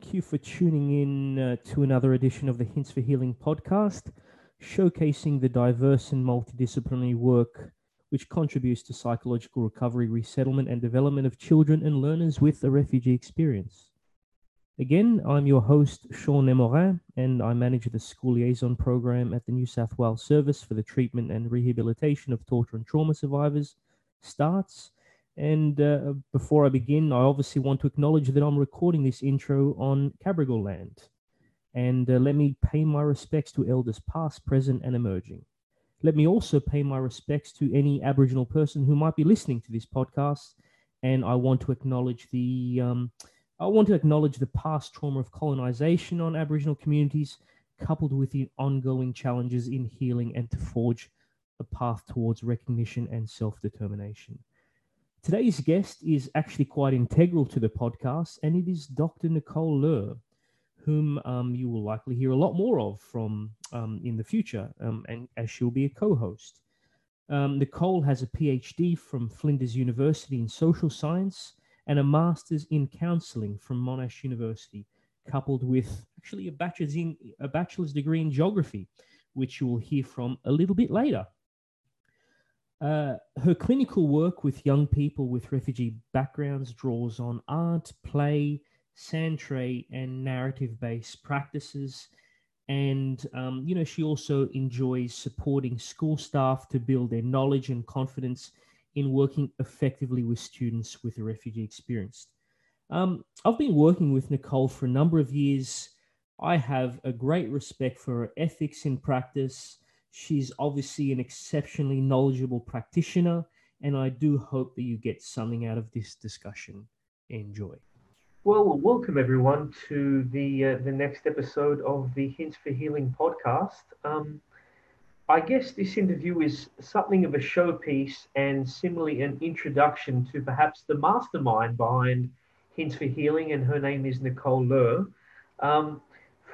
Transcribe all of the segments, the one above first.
Thank you for tuning in uh, to another edition of the Hints for Healing podcast, showcasing the diverse and multidisciplinary work which contributes to psychological recovery, resettlement, and development of children and learners with a refugee experience. Again, I'm your host, Shaun Nemorin, and I manage the school liaison program at the New South Wales Service for the Treatment and Rehabilitation of Torture and Trauma Survivors, STARTTS and uh, before I begin, I obviously want to acknowledge that I'm recording this intro on Cabrogal land. And uh, let me pay my respects to elders past, present, and emerging. Let me also pay my respects to any Aboriginal person who might be listening to this podcast. And I want to acknowledge the um, I want to acknowledge the past trauma of colonization on Aboriginal communities, coupled with the ongoing challenges in healing and to forge a path towards recognition and self determination. Today's guest is actually quite integral to the podcast, and it is Dr. Nicole Loehr, whom um, you will likely hear a lot more of from um, in the future, um, and as she'll be a co-host. Um, Nicole has a PhD from Flinders University in social science and a master's in counselling from Monash University, coupled with actually a bachelor's in a bachelor's degree in geography, which you will hear from a little bit later. Uh, her clinical work with young people with refugee backgrounds draws on art, play, sand and narrative based practices. And, um, you know, she also enjoys supporting school staff to build their knowledge and confidence in working effectively with students with a refugee experience. Um, I've been working with Nicole for a number of years. I have a great respect for her ethics in practice She's obviously an exceptionally knowledgeable practitioner, and I do hope that you get something out of this discussion. Enjoy. Well, welcome everyone to the uh, the next episode of the Hints for Healing podcast. Um, I guess this interview is something of a showpiece and similarly an introduction to perhaps the mastermind behind Hints for Healing, and her name is Nicole Loehr. Um,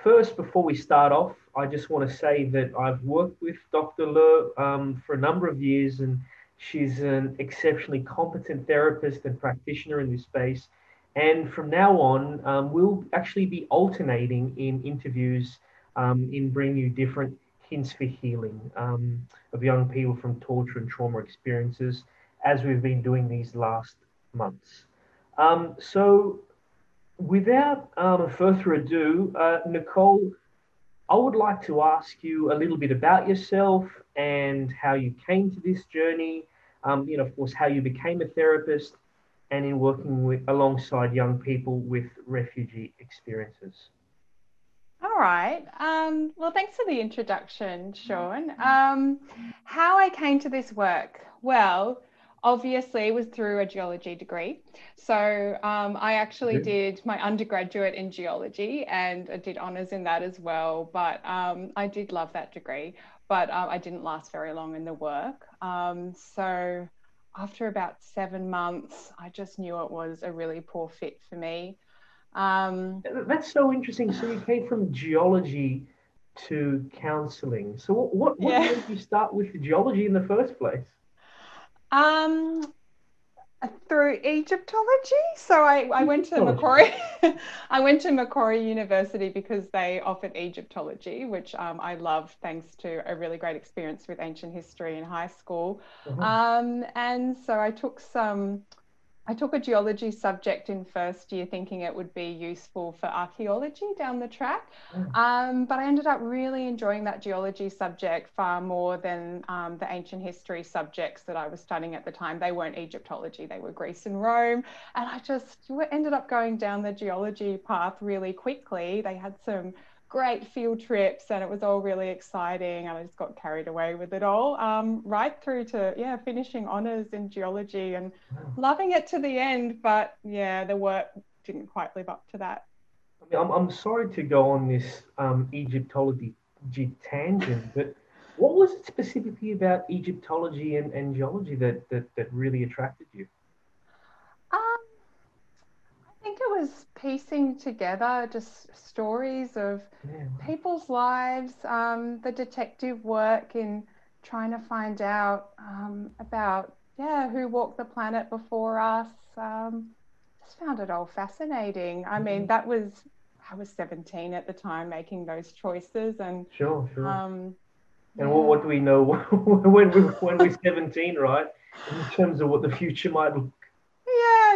first, before we start off, I just want to say that I've worked with Dr. Loehr um, for a number of years, and she's an exceptionally competent therapist and practitioner in this space. And from now on, um, we'll actually be alternating in interviews um, in bringing you different hints for healing um, of young people from torture and trauma experiences, as we've been doing these last months. Um, so without um, further ado, uh, Nicole, I would like to ask you a little bit about yourself and how you came to this journey. Um, you know, of course, how you became a therapist, and in working with alongside young people with refugee experiences. All right. Um, well, thanks for the introduction, Shaun. Um, how I came to this work? Well, obviously was through a geology degree. So um, I actually did my undergraduate in geology and I did honours in that as well. But um, I did love that degree, but uh, I didn't last very long in the work. Um, so after about seven months, I just knew it was a really poor fit for me. Um, That's so interesting. So you came from geology to counselling. So what, what, what yeah. made you start with geology in the first place? Um, through Egyptology. So I, I went to Macquarie. I went to Macquarie University because they offered Egyptology, which um, I love thanks to a really great experience with ancient history in high school. Uh-huh. Um, and so I took some I took a geology subject in first year thinking it would be useful for archaeology down the track. Mm. Um, but I ended up really enjoying that geology subject far more than um, the ancient history subjects that I was studying at the time. They weren't Egyptology, they were Greece and Rome. And I just ended up going down the geology path really quickly. They had some great field trips and it was all really exciting and I just got carried away with it all um, right through to yeah finishing honors in geology and wow. loving it to the end but yeah the work didn't quite live up to that I mean, I'm, I'm sorry to go on this um, Egyptology tangent but what was it specifically about Egyptology and, and geology that, that, that really attracted you um, I think it was piecing together just stories of yeah. people's lives, um, the detective work in trying to find out um, about yeah who walked the planet before us. Um, just found it all fascinating. I mean, mm-hmm. that was I was 17 at the time making those choices, and sure, sure. Um, and yeah. what, what do we know when we when we're 17, right? In terms of what the future might look.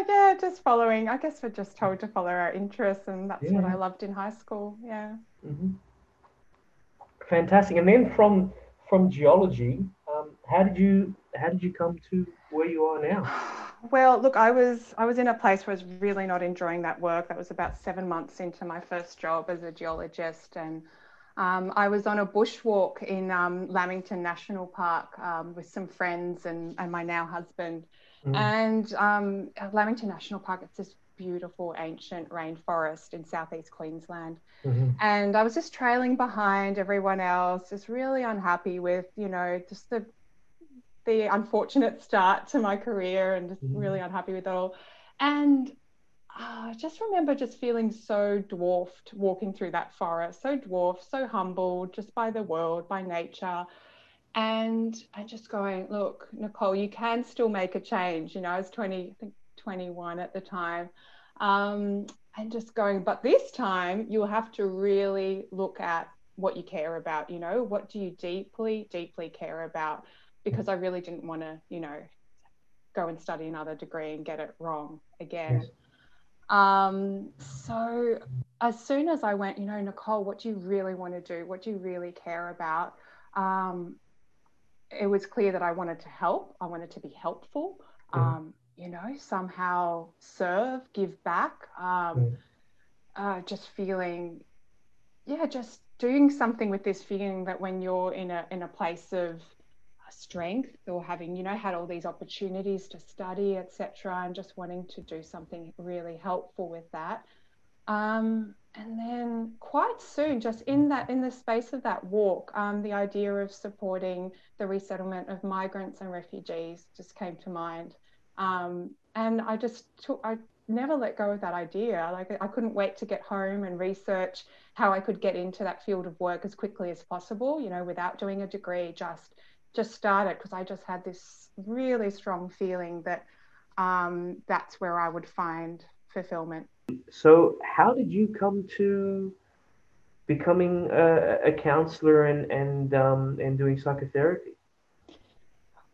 Yeah, yeah, just following. I guess we're just told to follow our interests, and that's yeah. what I loved in high school. Yeah. Mm-hmm. Fantastic. And then from from geology, um, how did you how did you come to where you are now? Well, look, I was I was in a place where I was really not enjoying that work. That was about seven months into my first job as a geologist, and um, I was on a bushwalk in um, Lamington National Park um, with some friends and, and my now husband. Mm. And um, Lamington National Park, it's this beautiful ancient rainforest in southeast Queensland. Mm-hmm. And I was just trailing behind everyone else, just really unhappy with, you know, just the the unfortunate start to my career and just mm-hmm. really unhappy with it all. And I uh, just remember just feeling so dwarfed walking through that forest, so dwarfed, so humbled just by the world, by nature. And and just going, look, Nicole, you can still make a change. You know, I was 20, I think 21 at the time. Um, and just going, but this time you'll have to really look at what you care about, you know, what do you deeply, deeply care about? because I really didn't want to, you know, go and study another degree and get it wrong again. Yes. Um, so as soon as I went, you know, Nicole, what do you really want to do? What do you really care about? Um, it was clear that I wanted to help. I wanted to be helpful. Um, you know, somehow serve, give back. Um, uh, just feeling, yeah, just doing something with this feeling that when you're in a in a place of strength or having you know had all these opportunities to study etc and just wanting to do something really helpful with that um, and then quite soon just in that in the space of that walk um, the idea of supporting the resettlement of migrants and refugees just came to mind um, and i just took i never let go of that idea like i couldn't wait to get home and research how i could get into that field of work as quickly as possible you know without doing a degree just just started because I just had this really strong feeling that um, that's where I would find fulfillment. So, how did you come to becoming a, a counselor and and um, and doing psychotherapy?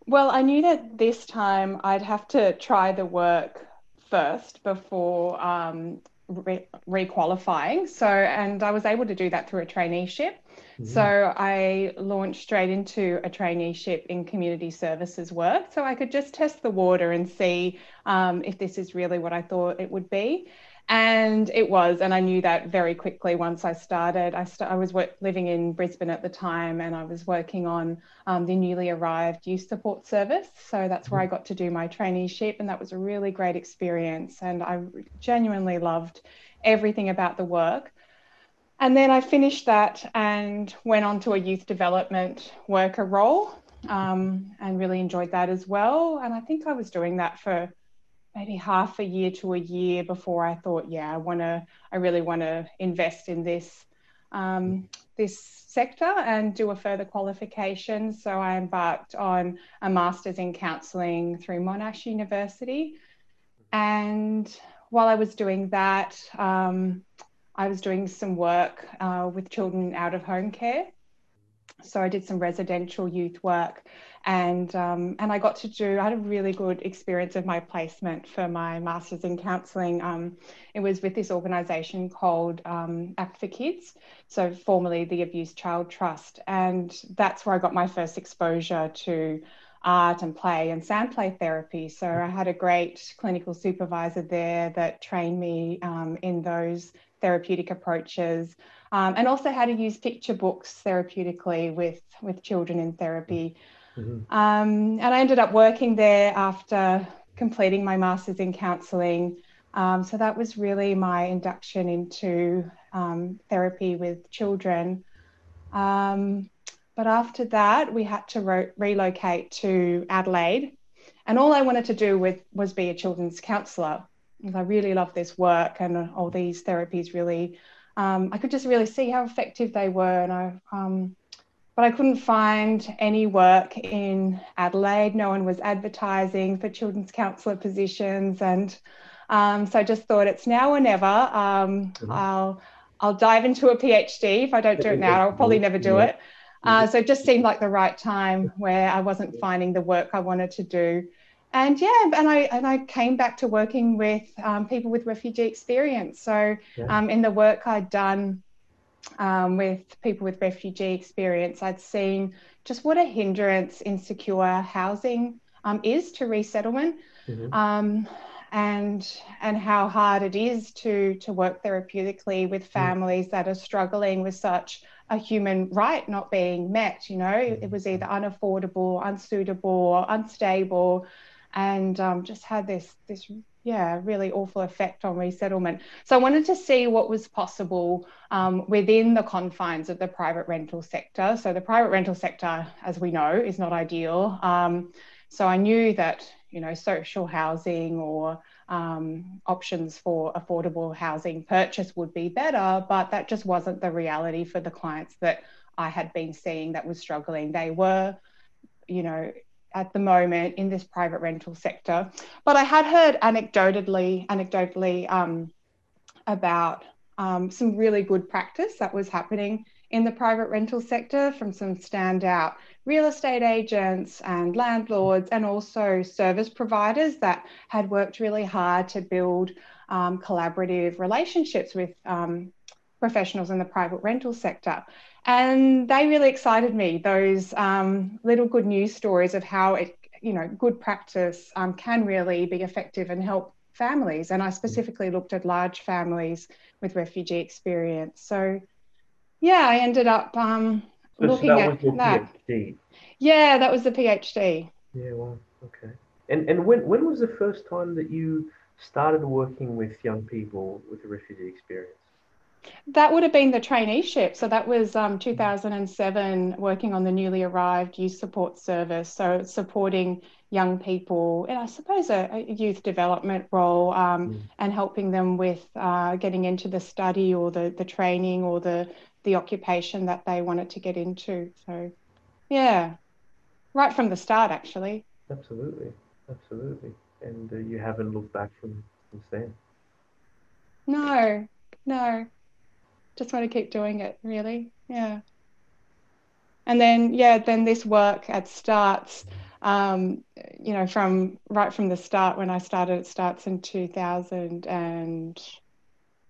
Well, I knew that this time I'd have to try the work first before um, re- requalifying. So, and I was able to do that through a traineeship. Mm-hmm. So, I launched straight into a traineeship in community services work. So, I could just test the water and see um, if this is really what I thought it would be. And it was, and I knew that very quickly once I started. I, st- I was living in Brisbane at the time, and I was working on um, the newly arrived youth support service. So that's where I got to do my traineeship, and that was a really great experience. And I genuinely loved everything about the work. And then I finished that and went on to a youth development worker role um, and really enjoyed that as well. And I think I was doing that for maybe half a year to a year before I thought, yeah, I want to, I really want to invest in this, um, this sector and do a further qualification. So I embarked on a master's in counselling through Monash University. And while I was doing that, um, I was doing some work uh, with children out of home care. So I did some residential youth work and um, and I got to do. I had a really good experience of my placement for my masters in counselling. Um, it was with this organisation called um, Act for Kids, so formerly the Abused Child Trust, and that's where I got my first exposure to art and play and sand play therapy. So I had a great clinical supervisor there that trained me um, in those therapeutic approaches. Um, and also how to use picture books therapeutically with, with children in therapy. Mm-hmm. Um, and I ended up working there after completing my master's in counselling. Um, so that was really my induction into um, therapy with children. Um, but after that, we had to re- relocate to Adelaide. And all I wanted to do with, was be a children's counsellor. I really love this work and all these therapies really, um, I could just really see how effective they were. And I, um, but I couldn't find any work in Adelaide. No one was advertising for children's counsellor positions. And Um, so I just thought it's now or never. Um, mm-hmm. I'll I'll dive into a PhD. If I don't do it now, I'll probably never do it. Uh, so it just seemed like the right time where I wasn't finding the work I wanted to do. And yeah, and I and I came back to working with um, people with refugee experience. So um, in the work I'd done um, with people with refugee experience, I'd seen just what a hindrance insecure housing um, is to resettlement. Mm-hmm. Um, and and how hard it is to to work therapeutically with mm. families that are struggling with such a human right not being met you know it mm. was either unaffordable unsuitable unstable and um, just had this this yeah really awful effect on resettlement. So i wanted to see what was possible um, within the confines of the private rental sector. So the private rental sector as we know is not ideal. Um, so i knew that you know, social housing or um, options for affordable housing purchase would be better, but that just wasn't the reality for the clients that I had been seeing that was struggling. They were, you know, at the moment in this private rental sector. But I had heard anecdotally, anecdotally um, about um, some really good practice that was happening in the private rental sector from some standout real estate agents and landlords, and also service providers that had worked really hard to build um, collaborative relationships with um, professionals in the private rental sector. And they really excited me, those um, little good news stories of how it, you know, good practice um, can really be effective and help families. And I specifically looked at large families with refugee experience. So, yeah, I ended up um, so looking that at that. PhD. Yeah, that was the PhD. Yeah, well, okay. And and when when was the first time that you started working with young people with a refugee experience? That would have been the traineeship. So that was um, 2007, working on the newly arrived youth support service. So supporting young people in, I suppose, a, a youth development role um, mm. and helping them with uh, getting into the study or the, the training or the the occupation that they wanted to get into. So, yeah, right from the start, actually. Absolutely, absolutely. And uh, you haven't looked back from since then. No, no. Just want to keep doing it, really. Yeah. And then, yeah, then this work at STARTTS. Um, you know, from right from the start when I started, it STARTTS in 2000 and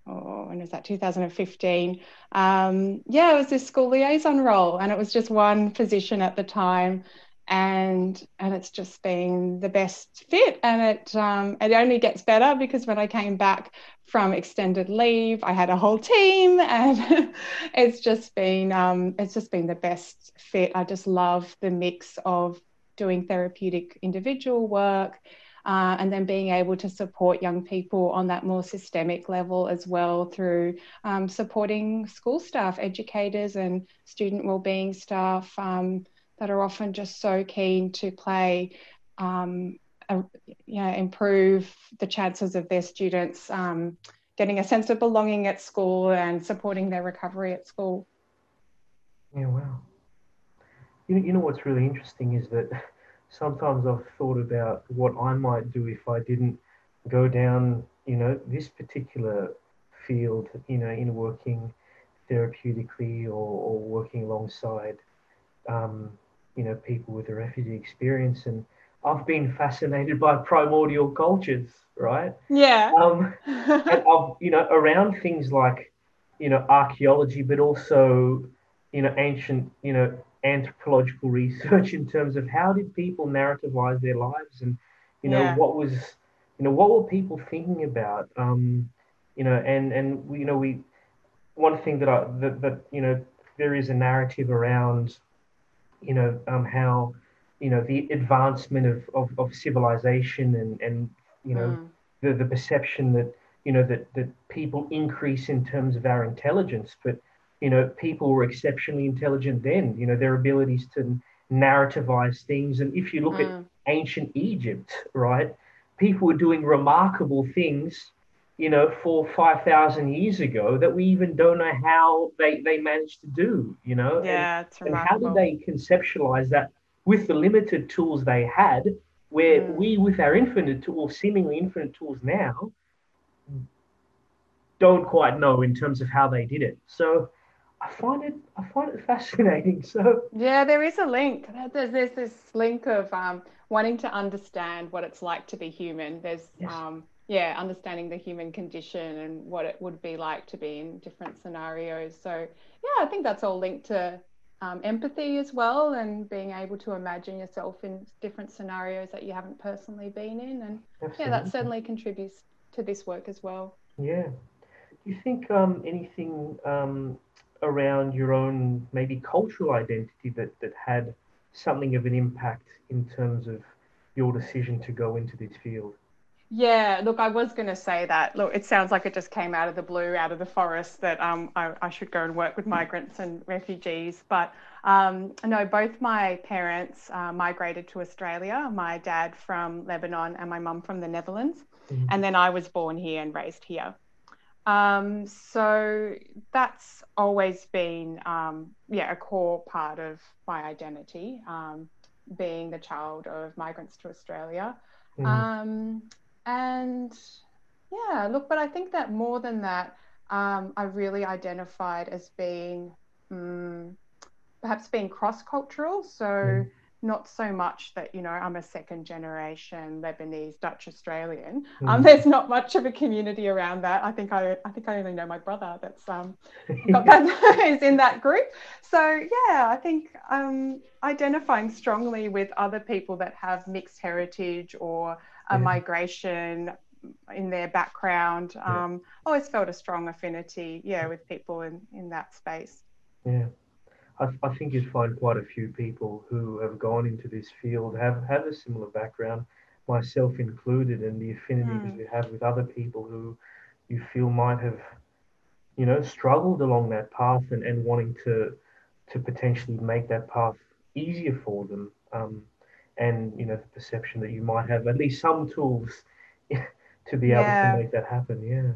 oh, when was that 2015 um, yeah it was this school liaison role and it was just one position at the time and and it's just been the best fit. And it um, it only gets better because when I came back from extended leave I had a whole team and it's just been um, it's just been the best fit. I just love the mix of doing therapeutic individual work uh, and then being able to support young people on that more systemic level as well through um, supporting school staff, educators, and student wellbeing staff um, that are often just so keen to play. Um, a, you know, improve the chances of their students um, getting a sense of belonging at school and supporting their recovery at school. Yeah, wow. You, you know what's really interesting is that sometimes I've thought about what I might do if I didn't go down, you know, this particular field, you know, in working therapeutically or, or working alongside, um, you know, people with a refugee experience. And I've been fascinated by primordial cultures, right? Yeah. Um, and I've, you know, around things like, you know, archaeology, but also, you know, ancient, you know, anthropological research in terms of how did people narrativize their lives and you know yeah. what was you know what were people thinking about um, you know and and you know we one thing that I that, that you know there is a narrative around you know um, how you know the advancement of, of, of civilization and and you know mm. the the perception that you know that that people increase in terms of our intelligence but you know, people were exceptionally intelligent then, you know, their abilities to narrativize things. And if you look mm. at ancient Egypt, right, people were doing remarkable things, you know, four, 5,000 years ago that we even don't know how they, they managed to do, you know? Yeah, and, it's remarkable. And how did they conceptualize that with the limited tools they had, where mm. we, with our infinite tools, seemingly infinite tools now, don't quite know in terms of how they did it. So I find it I find it fascinating. So yeah, there is a link. There's, there's this link of um, wanting to understand what it's like to be human. There's yes. um, yeah, understanding the human condition and what it would be like to be in different scenarios. So yeah, I think that's all linked to um, empathy as well and being able to imagine yourself in different scenarios that you haven't personally been in and Absolutely. yeah that certainly contributes to this work as well yeah do you think um, anything um, around your own maybe cultural identity that, that had something of an impact in terms of your decision to go into this field? Yeah, look, I was going to say that. Look, it sounds like it just came out of the blue, out of the forest, that um, I, I, should go and work with migrants and refugees. But um, no, both my parents uh, migrated to Australia. My dad from Lebanon and my mum from the Netherlands. Mm-hmm. And then I was born here and raised here. Um, so that's always been, um, yeah, a core part of my identity, um, being the child of migrants to Australia. Mm. And yeah, look, but I think that more than that, um, I really identified as being um, perhaps being cross cultural. So, mm not so much that you know I'm a second generation Lebanese Dutch Australian. Mm. Um, there's not much of a community around that. I think I I think I only know my brother that's um got that is in that group. So yeah, I think um, identifying strongly with other people that have mixed heritage or a yeah. migration in their background. Yeah. Um, always felt a strong affinity, yeah, with people in in that space. Yeah. I, I think you'd find quite a few people who have gone into this field have have a similar background, myself included, and the affinity mm. that you have with other people who you feel might have, you know, struggled along that path and, and wanting to to potentially make that path easier for them. Um, and you know the perception that you might have at least some tools to be yeah. able to make that happen. Yeah.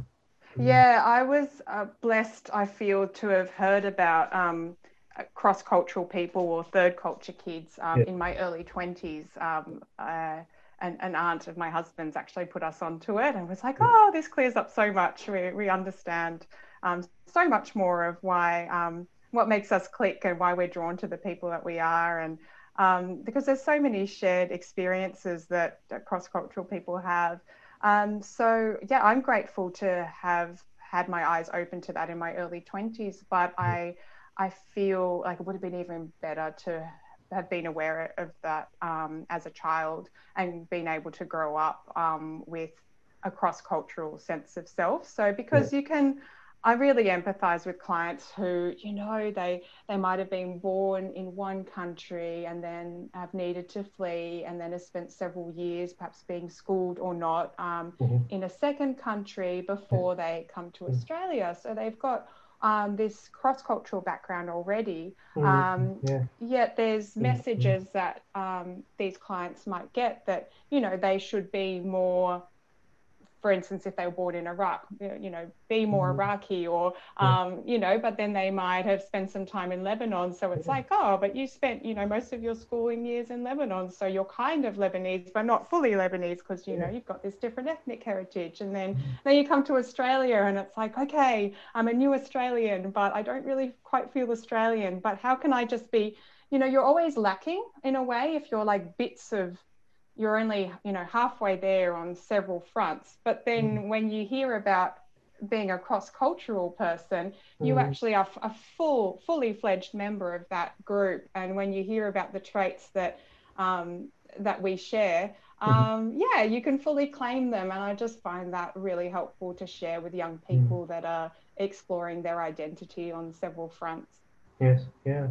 Yeah, I was uh, blessed. I feel to have heard about um, cross cultural people or third culture kids um, yeah. in my early 20s. Um, uh, an, an, aunt of my husband's actually put us onto it and was like, oh, this clears up so much. We, we understand um, so much more of why, um, what makes us click and why we're drawn to the people that we are. And um, because there's so many shared experiences that, that cross cultural people have. Um, so, yeah, I'm grateful to have had my eyes open to that in my early 20s, but I I feel like it would have been even better to have been aware of that um, as a child and been able to grow up um, with a cross cultural sense of self. So, because yeah. you can, I really empathize with clients who, you know, they they might have been born in one country and then have needed to flee and then have spent several years, perhaps being schooled or not, um, mm-hmm. in a second country before yeah. they come to mm-hmm. Australia. So they've got um, this cross cultural background already. Mm, um, yeah. Yet there's mm, messages that um, these clients might get that, you know, they should be more for instance, if they were born in Iraq, you know, be more mm-hmm. Iraqi or, um, you know, but then they might have spent some time in Lebanon. So it's like, oh, but you spent, you know, most of your schooling years in Lebanon. So you're kind of Lebanese, but not fully Lebanese because, you know, you've got this different ethnic heritage. And then, mm-hmm. then you come to Australia and it's like, okay, I'm a new Australian, but I don't really quite feel Australian. But how can I just be, you know, you're always lacking in a way if you're like bits of you're only you know halfway there on several fronts but then mm. when you hear about being a cross-cultural person mm. you actually are a full fully fledged member of that group and when you hear about the traits that um, that we share mm-hmm. um, yeah you can fully claim them and i just find that really helpful to share with young mm. people mm. that are exploring their identity on several fronts yes yeah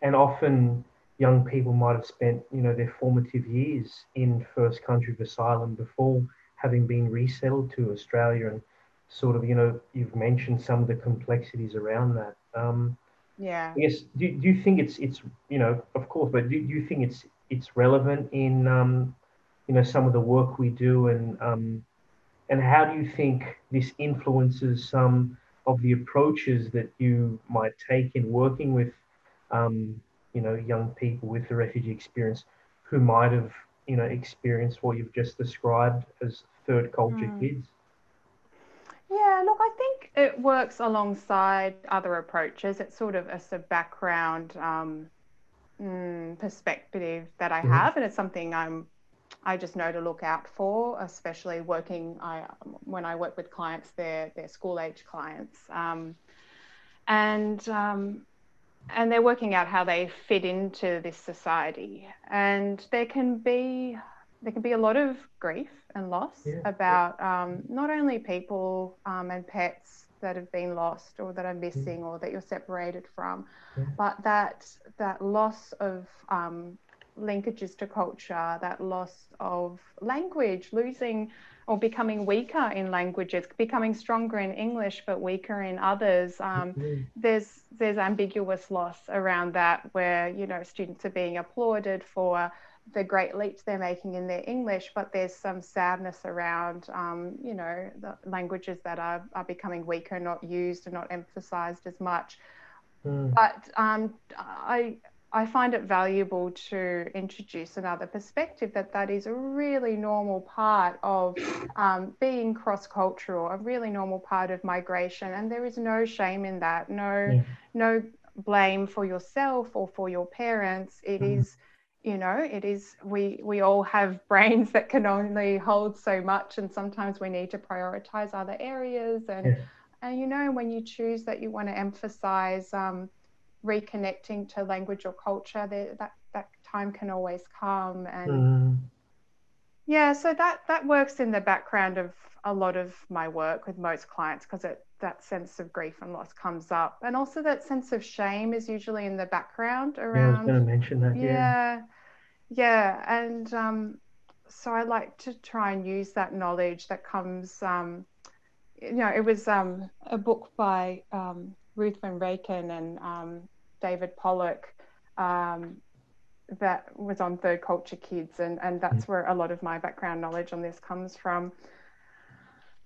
and often young people might have spent, you know, their formative years in first country of asylum before having been resettled to Australia and sort of, you know, you've mentioned some of the complexities around that. Um, yeah. Yes. Do, do you think it's it's you know of course, but do, do you think it's it's relevant in um, you know some of the work we do and um, and how do you think this influences some of the approaches that you might take in working with um, you know young people with the refugee experience who might have you know experienced what you've just described as third culture mm. kids Yeah, look, I think it works alongside other approaches. It's sort of a, a background um, mm, perspective that I mm-hmm. have, and it's something I'm I just know to look out for, especially working I, when I work with clients, they're, they're school age clients. Um, and um, and they're working out how they fit into this society. And there can be there can be a lot of grief and loss yeah. about um, not only people um, and pets that have been lost or that are missing or that you're separated from, yeah. but that that loss of um, linkages to culture, that loss of language, losing or becoming weaker in languages, becoming stronger in English but weaker in others. Um, mm-hmm. There's there's ambiguous loss around that, where you know students are being applauded for the great leaps they're making in their English, but there's some sadness around, um, you know, the languages that are, are becoming weaker, not used, and not emphasized as much. Mm. But um, I I find it valuable to introduce another perspective that that is a really normal part of um, being cross cultural, a really normal part of migration, and there is no shame in that. No, yeah. no blame for yourself or for your parents. It mm. is, you know, it is. We we all have brains that can only hold so much, and sometimes we need to prioritize other areas. And yeah. and you know, when you choose that you want to emphasize. Um, reconnecting to language or culture, that that time can always come. And mm. yeah, so that that works in the background of a lot of my work with most clients because it that sense of grief and loss comes up, and also that sense of shame is usually in the background around. Yeah, I was going to mention that. Yeah, yeah, yeah. and um, so I like to try and use that knowledge that comes. Um, you know, it was um, a book by um, Ruth Van Reken and um, David Pollock um, that was on Third Culture Kids, and, and that's mm. where a lot of my background knowledge on this comes from.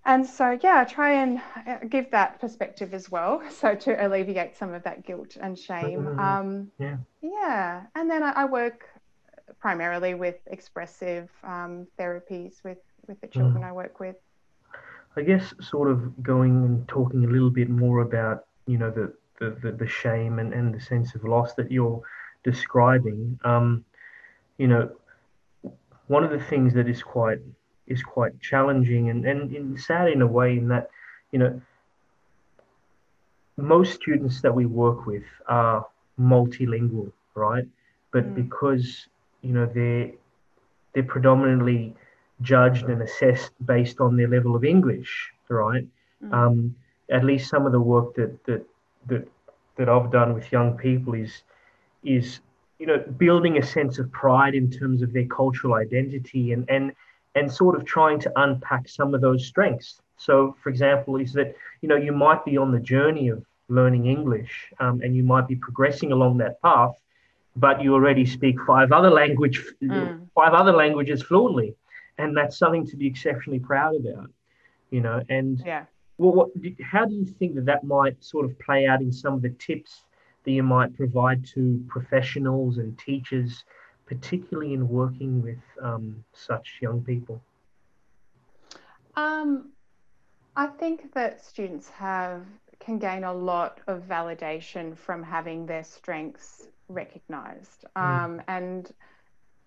And so, yeah, try and uh, give that perspective as well. So, to alleviate some of that guilt and shame. Um, yeah. Yeah. And then I, I work primarily with expressive um, therapies with, with the children mm. I work with. I guess, sort of going and talking a little bit more about, you know, the, the, the, the shame and, and the sense of loss that you're describing. Um, you know, one of the things that is quite is quite challenging and, and, and sad in a way in that, you know, most students that we work with are multilingual, right? But mm. because, you know, they're they're predominantly judged and assessed based on their level of English, right? Mm. Um, at least some of the work that that that that I've done with young people is is you know building a sense of pride in terms of their cultural identity and and and sort of trying to unpack some of those strengths. So, for example, is that you know you might be on the journey of learning English um, and you might be progressing along that path, but you already speak five other language mm. five other languages fluently, and that's something to be exceptionally proud about. You know, and yeah well, what, how do you think that that might sort of play out in some of the tips that you might provide to professionals and teachers, particularly in working with um, such young people? Um, I think that students have can gain a lot of validation from having their strengths recognized, mm. um, and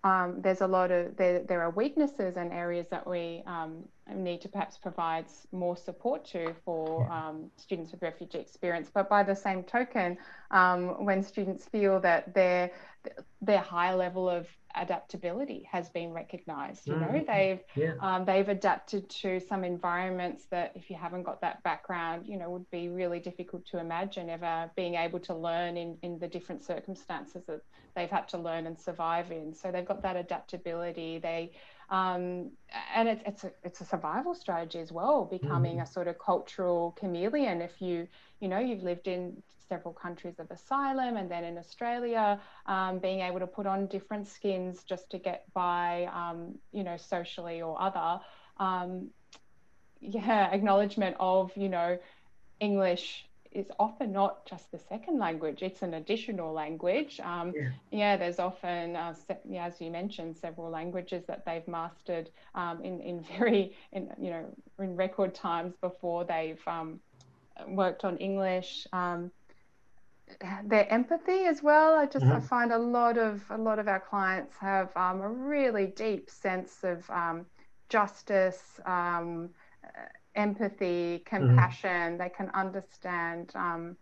um, there's a lot of there, there are weaknesses and areas that we um, need to perhaps provide more support to for um, students with refugee experience. But by the same token, um, when students feel that their their high level of adaptability has been recognized you know mm. they've yeah. um, they've adapted to some environments that if you haven't got that background you know would be really difficult to imagine ever being able to learn in in the different circumstances that they've had to learn and survive in so they've got that adaptability they um, and it's it's a, it's a survival strategy as well becoming mm. a sort of cultural chameleon if you you know you've lived in several countries of asylum and then in Australia, um, being able to put on different skins just to get by, um, you know, socially or other. Um, yeah, acknowledgement of, you know, English is often not just the second language; it's an additional language. Um, yeah. yeah. there's often, uh, yeah, as you mentioned, several languages that they've mastered um, in in very, in you know, in record times before they've um, worked on English. Um, their empathy as well. I just mm-hmm. I find a lot of a lot of our clients have um, a really deep sense of um, justice, um, empathy, mm-hmm. compassion. Mm-hmm. They can understand, um,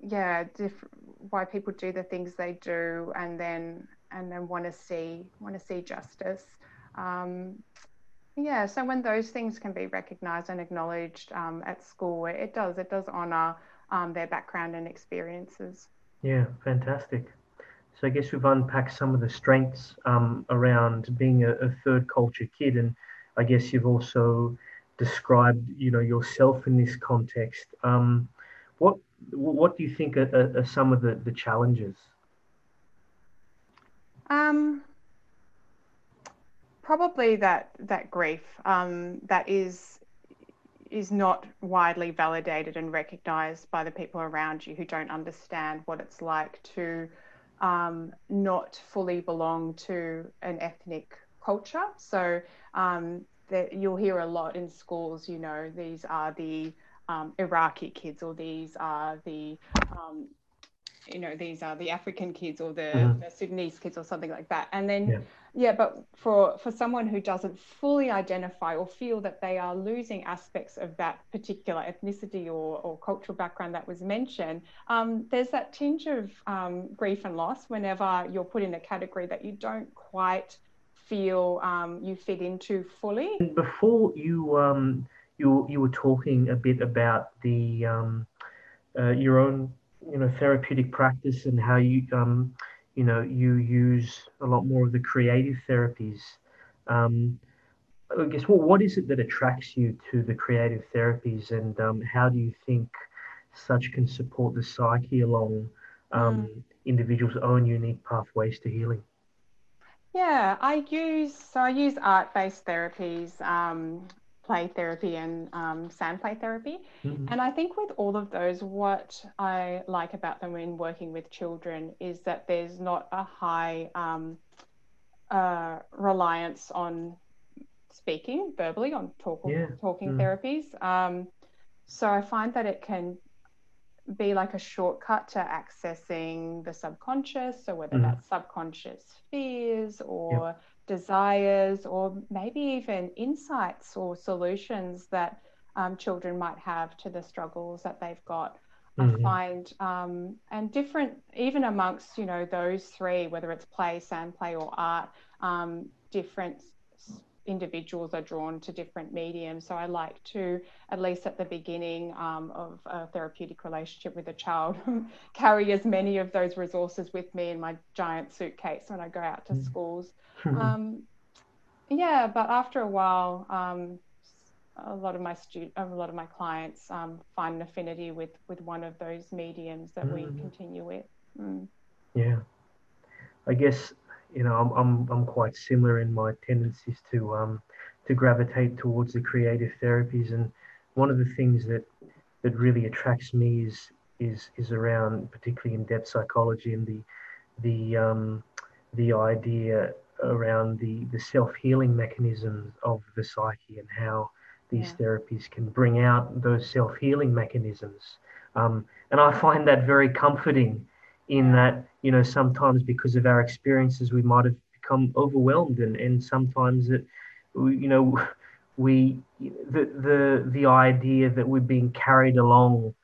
yeah, diff- why people do the things they do, and then and then want to see want to see justice. Um, yeah, so when those things can be recognised and acknowledged um, at school, it does it does honour um, their background and experiences. Yeah, fantastic. So I guess we've unpacked some of the strengths um, around being a, a, third culture kid, and I guess you've also described, you know, yourself in this context. Um, what what do you think are, are, some of the, the challenges? Um, probably that that grief um, that is is not widely validated and recognized by the people around you who don't understand what it's like to um, not fully belong to an ethnic culture. So um, that you'll hear a lot in schools, you know, these are the um, Iraqi kids or these are the um, you know these are the African kids or the, mm-hmm. the Sudanese kids or something like that. And then yeah. yeah, but for for someone who doesn't fully identify or feel that they are losing aspects of that particular ethnicity or, or cultural background that was mentioned, um, there's that tinge of um, grief and loss whenever you're put in a category that you don't quite feel um, you fit into fully. Before you um, you you were talking a bit about the um, uh, your own you know therapeutic practice and how you um, you know you use a lot more of the creative therapies. Um, I guess what what is it that attracts you to the creative therapies, and um, how do you think such can support the psyche along um, mm. individuals' own unique pathways to healing? Yeah, I use so I use art-based therapies. Um, play therapy and um, sand play therapy. Mm-hmm. And I think with all of those, what I like about them when working with children is that there's not a high um, uh, reliance on speaking verbally, on talk, yeah. talking mm. therapies. Um, so I find that it can be like a shortcut to accessing the subconscious. So whether mm. that's subconscious fears or yep desires or maybe even insights or solutions that um, children might have to the struggles that they've got. Mm-hmm. I find, um, and different, even amongst, you know, those three, whether it's play, sand play, or art, um, different individuals are drawn to different mediums. So I like to, at least at the beginning um, of a therapeutic relationship with a child, carry as many of those resources with me in my giant suitcase when I go out to mm. schools. um, yeah, but after a while, um, a lot of my student, a lot of my clients um, find an affinity with with one of those mediums that mm. we continue with. Mm. Yeah, I guess you know, I'm, I'm, I'm quite similar in my tendencies to, um, to gravitate towards the creative therapies. And one of the things that, that really attracts me is, is, is around particularly in-depth psychology and the, the, um, the idea around the, the self-healing mechanisms of the psyche and how these yeah. therapies can bring out those self-healing mechanisms. Um, and I find that very comforting in that you know sometimes because of our experiences we might have become overwhelmed and and sometimes it you know we the the the idea that we're being carried along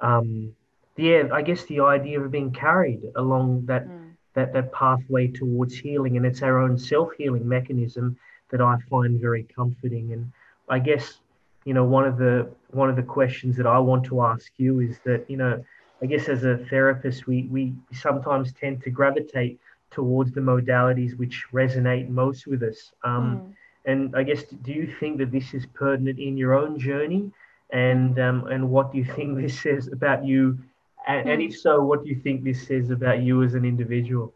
um yeah i guess the idea of being carried along that mm. that that pathway towards healing and it's our own self-healing mechanism that i find very comforting and i guess you know one of the one of the questions that i want to ask you is that you know I guess as a therapist, we, we sometimes tend to gravitate towards the modalities which resonate most with us. Um, mm. And I guess, do you think that this is pertinent in your own journey? And um, and what do you think this says about you? And, mm. and, if so, what do you think this says about you as an individual?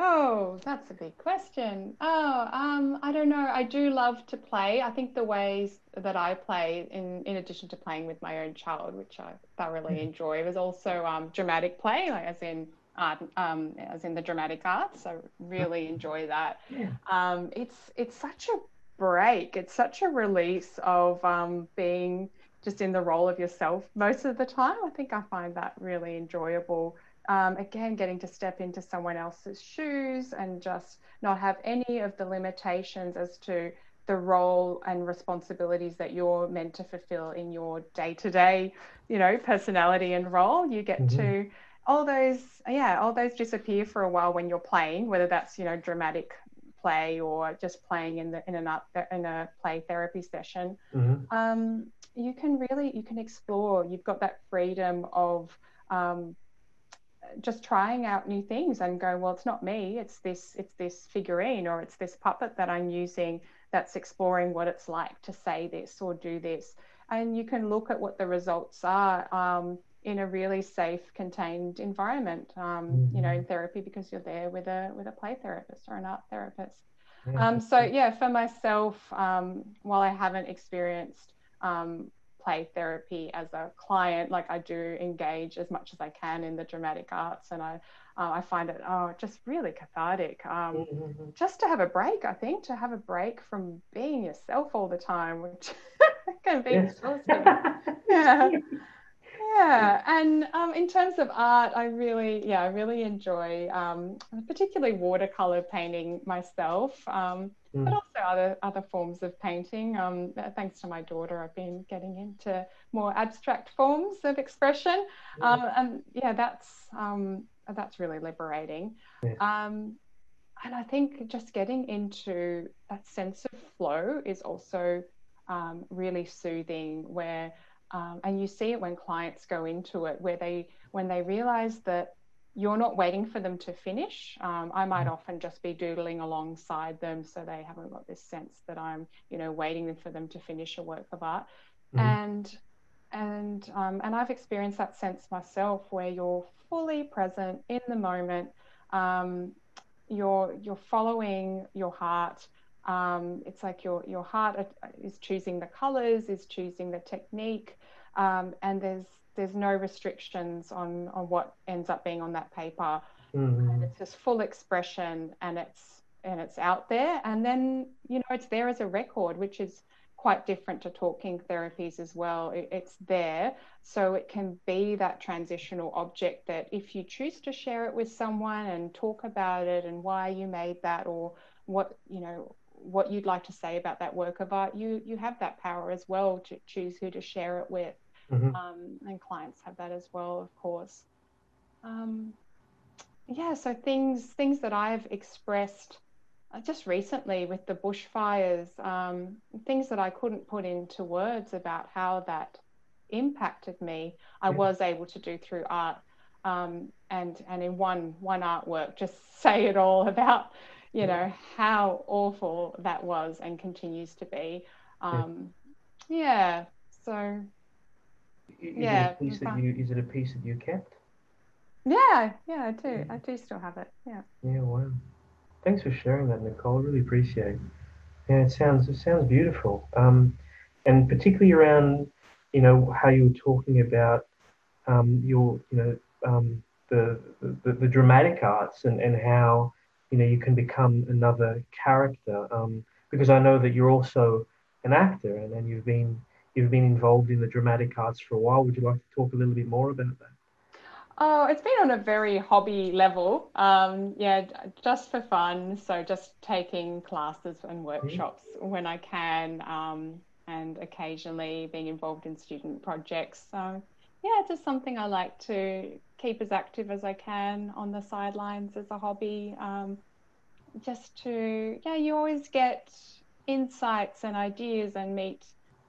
Oh, that's a big question. Oh, um, I don't know. I do love to play. I think the ways that I play, in in addition to playing with my own child, which I thoroughly mm-hmm. enjoy, was also um, dramatic play, like as in art, um, as in the dramatic arts. I really enjoy that. Yeah. Um, it's it's such a break. It's such a release of um, being just in the role of yourself most of the time. I think I find that really enjoyable. Um, again, getting to step into someone else's shoes and just not have any of the limitations as to the role and responsibilities that you're meant to fulfill in your day-to-day, you know, personality and role. You get mm-hmm. to all those, yeah, all those disappear for a while when you're playing, whether that's you know dramatic play or just playing in the in an up in a play therapy session. Mm-hmm. Um, you can really you can explore. You've got that freedom of um, just trying out new things and go, well, it's not me. It's this it's this figurine or it's this puppet that I'm using that's exploring what it's like to say this or do this. And you can look at what the results are. Um, in a really safe, contained environment. Um, mm-hmm. You know, in therapy because you're there with a with a play therapist or an art therapist. Yeah. Um, so yeah, for myself, um, while I haven't experienced um, play therapy as a client, like I do engage as much as I can in the dramatic arts, and I uh, I find it oh just really cathartic. Um, mm-hmm. Just to have a break, I think to have a break from being yourself all the time, which can be yes. exhausting. yeah. Yeah, and um, in terms of art, I really, yeah, I really enjoy um, particularly watercolor painting myself, um, mm. but also other other forms of painting. Um, thanks to my daughter, I've been getting into more abstract forms of expression, mm. and yeah, that's um, that's really liberating. Yeah. Um, and I think just getting into that sense of flow is also really soothing, where um, and you see it when clients go into it, where they, when they realize that you're not waiting for them to finish. Um, I might mm. often just be doodling alongside them, so they haven't got this sense that I'm, you know, waiting for them to finish a work of art. Mm-hmm. And and um, and I've experienced that sense myself, where you're fully present in the moment. Um, you're you're following your heart. Um, it's like your your heart is choosing the colors, is choosing the technique, um, and there's there's no restrictions on on what ends up being on that paper, mm-hmm. and it's just full expression, and it's and it's out there, and then you know it's there as a record, which is quite different to talking therapies as well. It, it's there, so it can be that transitional object that if you choose to share it with someone and talk about it and why you made that or what you know what you'd like to say about that work of art, you you have that power as well to choose who to share it with. Mm-hmm. Um, and clients have that as well, of course. Um, yeah, so things things that I've expressed uh, just recently with the bushfires, um, things that I couldn't put into words about how that impacted me, I was able to do through art. Um, and and in one one artwork, just say it all about you know how awful that was and continues to be. Um, yeah. So. Is yeah. It a piece that you, is it a piece that you kept? Yeah, yeah, I do. I do still have it. Yeah. Yeah. Wow. Thanks for sharing that, Nicole. I really appreciate. It. Yeah, it sounds it sounds beautiful. Um, and particularly around, you know, how you were talking about um, your, you know, um, the, the the dramatic arts and and how you know you can become another character um, because I know that you're also an actor and, and you've been you've been involved in the dramatic arts for a while. Would you like to talk a little bit more about that? Oh, it's been on a very hobby level. Um, yeah, just for fun. So just taking classes and workshops mm-hmm. when I can, um, and occasionally being involved in student projects. So yeah, just something I like to keep as active as I can on the sidelines as a hobby. Um, just to yeah, you always get insights and ideas and meet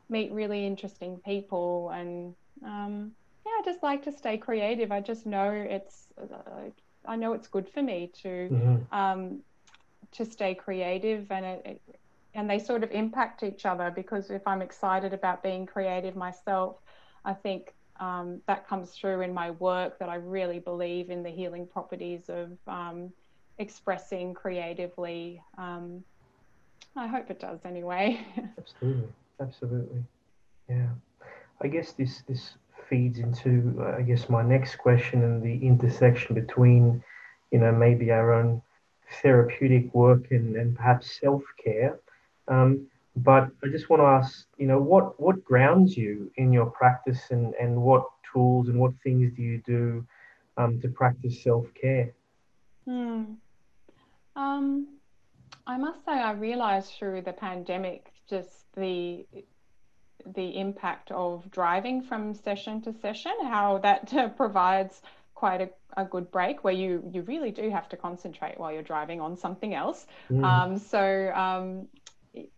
meet really interesting people and um, yeah, I just like to stay creative. I just know it's uh, I know it's good for me to mm-hmm. um, to stay creative and it, it, and they sort of impact each other because if I'm excited about being creative myself, I think um, that comes through in my work that I really believe in the healing properties of um, expressing creatively. Um, I hope it does anyway. absolutely, absolutely, yeah. I guess this this feeds into uh, I guess my next question and the intersection between you know maybe our own therapeutic work and, and perhaps self care. Um, but I just want to ask, you know, what what grounds you in your practice, and and what tools and what things do you do um, to practice self care? Hmm. Um, I must say, I realized through the pandemic just the the impact of driving from session to session, how that uh, provides quite a, a, good break where you you really do have to concentrate while you're driving on something else. Mm. Um, so um,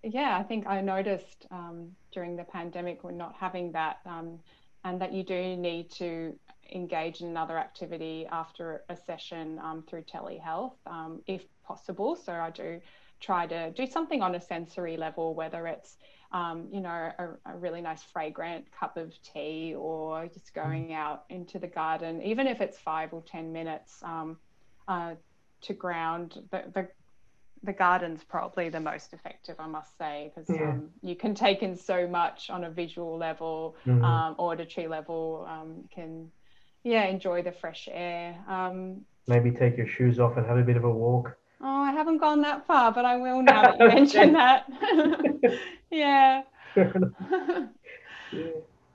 yeah, I think I noticed um, during the pandemic we're not having that, um, and that you do need to engage in another activity after a session um, through telehealth um, if possible. So I do try to do something on a sensory level, whether it's um, you know a, a, really nice fragrant cup of tea or just mm. going out into the garden, even if it's five or ten minutes um, uh, to ground. The, the the garden's probably the most effective, I must say, because yeah. um, you can take in so much on a visual level, mm-hmm. um, auditory level. Um, can, yeah, enjoy the fresh air. Um, Maybe take your shoes off and have a bit of a walk. Oh, I haven't gone that far, but I will now that you mention that. yeah. yeah.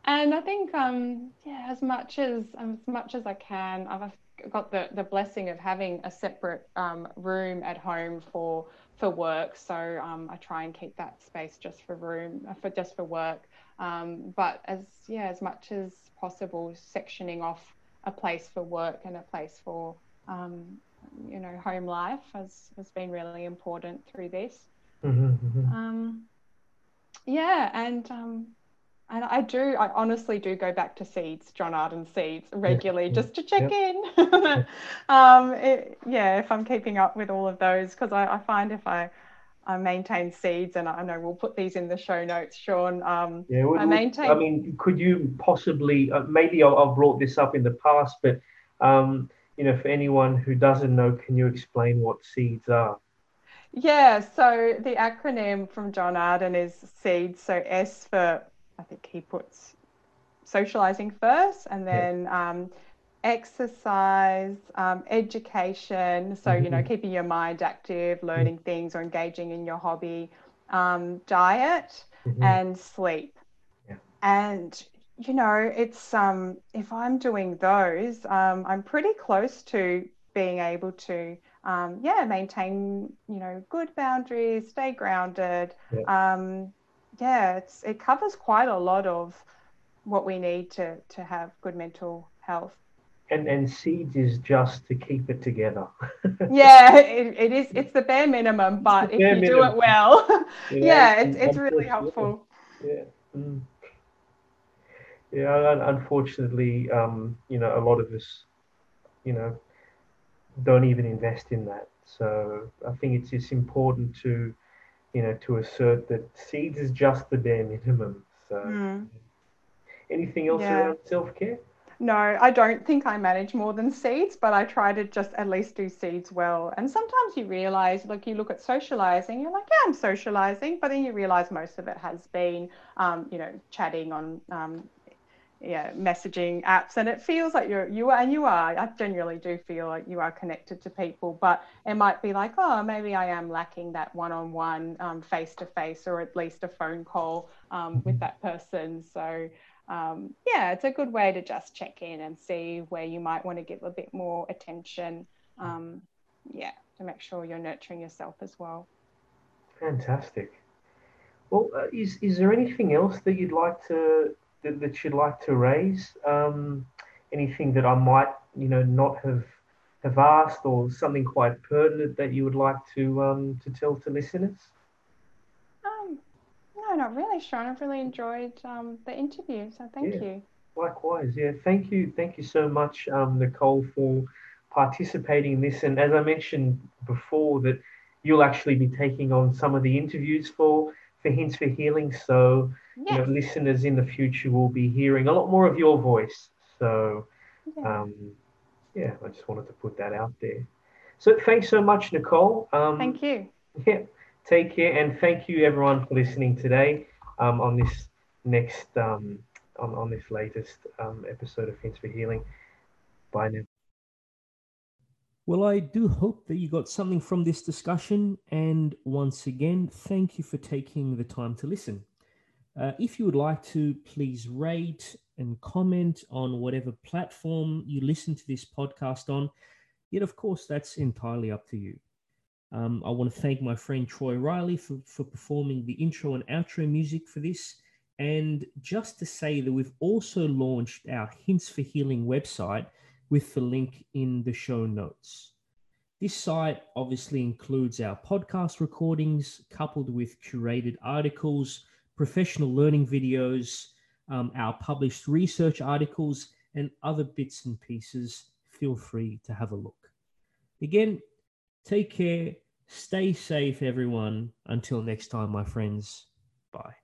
And I think, um, yeah, as much as as much as I can, I've got the, the blessing of having a separate um, room at home for for work. So um, I try and keep that space just for room for just for work. Um, but as yeah, as much as possible, sectioning off a place for work and a place for um, you know home life has has been really important through this. Mm-hmm, mm-hmm. Um, yeah, and um, and I do, I honestly do go back to seeds, John Arden seeds regularly just to check in. um, it, yeah, if I'm keeping up with all of those, because I, I, find if I, I maintain seeds, and I know we'll put these in the show notes, Shaun. Um, yeah, well, I maintain. I mean, could you possibly, uh, maybe I've, I've, brought this up in the past, but um, you know, for anyone who doesn't know, can you explain what seeds are? Yeah, so the acronym from John Arden is SEEDS. So S for I think he puts socializing first and then yeah. um, exercise, um, education. So, mm-hmm. you know, mm-hmm. keeping your mind active, learning mm-hmm. things or engaging in your hobby, um, diet, mm-hmm. and sleep. Yeah. And, you know, it's um, if I'm doing those, um, I'm pretty close to being able to, um, yeah, maintain, you know, good boundaries, stay grounded. Yeah. Um, yeah, it's it covers quite a lot of what we need to to have good mental health. And and seeds is just to keep it together. yeah, it, it is. It's the bare minimum, but if you minimum. do it well, yeah, yeah it's it's really helpful. Yeah. Mm. Yeah, unfortunately, um, you know, a lot of us, you know, don't even invest in that. So I think it's it's important to you know, to assert that seeds is just the bare minimum. So, mm. anything else yeah. around self care? No, I don't think I manage more than seeds, but I try to just at least do seeds well. And sometimes you realize, like, you look at socializing, you're like, yeah, I'm socializing, but then you realize most of it has been, um, you know, chatting on um, yeah messaging apps and it feels like you're you are and you are i genuinely do feel like you are connected to people but it might be like oh maybe i am lacking that one-on-one face to face or at least a phone call um, with that person. So um, yeah it's a good way to just check in and see where you might want to give a bit more attention um, yeah to make sure you're nurturing yourself as well. Fantastic. Well uh, is, is there anything else that you'd like to that, that you'd like to raise? Um, anything that I might, you know, not have have asked, or something quite pertinent that you would like to um, to tell to listeners? Um, no, not really, Shaun. I've really enjoyed um, the interview, so thank yeah, you. Likewise, yeah. Thank you, thank you so much, um, Nicole, for participating in this. And as I mentioned before, that you'll actually be taking on some of the interviews for for Hints for Healing. So yes. you know, listeners in the future will be hearing a lot more of your voice. So, yeah. Um, yeah, I just wanted to put that out there. So thanks so much, Nicole. Um, thank you. Yeah, take care, and thank you everyone for listening today um, on this next um, on, on this latest um, episode of Hints for Healing. Bye now. Well, I do hope that you got something from this discussion, and once again, thank you for taking the time to listen. Uh, if you would like to, please rate and comment on whatever platform you listen to this podcast on. Yet, of course, that's entirely up to you. Um, I want to thank my friend Troy Reilly for, for performing the intro and outro music for this. And just to say that we've also launched our Hints for Healing website with the link in the show notes. This site obviously includes our podcast recordings coupled with curated articles professional learning videos, um, our published research articles, and other bits and pieces, feel free to have a look. Again, take care, stay safe, everyone. Until next time, my friends, bye.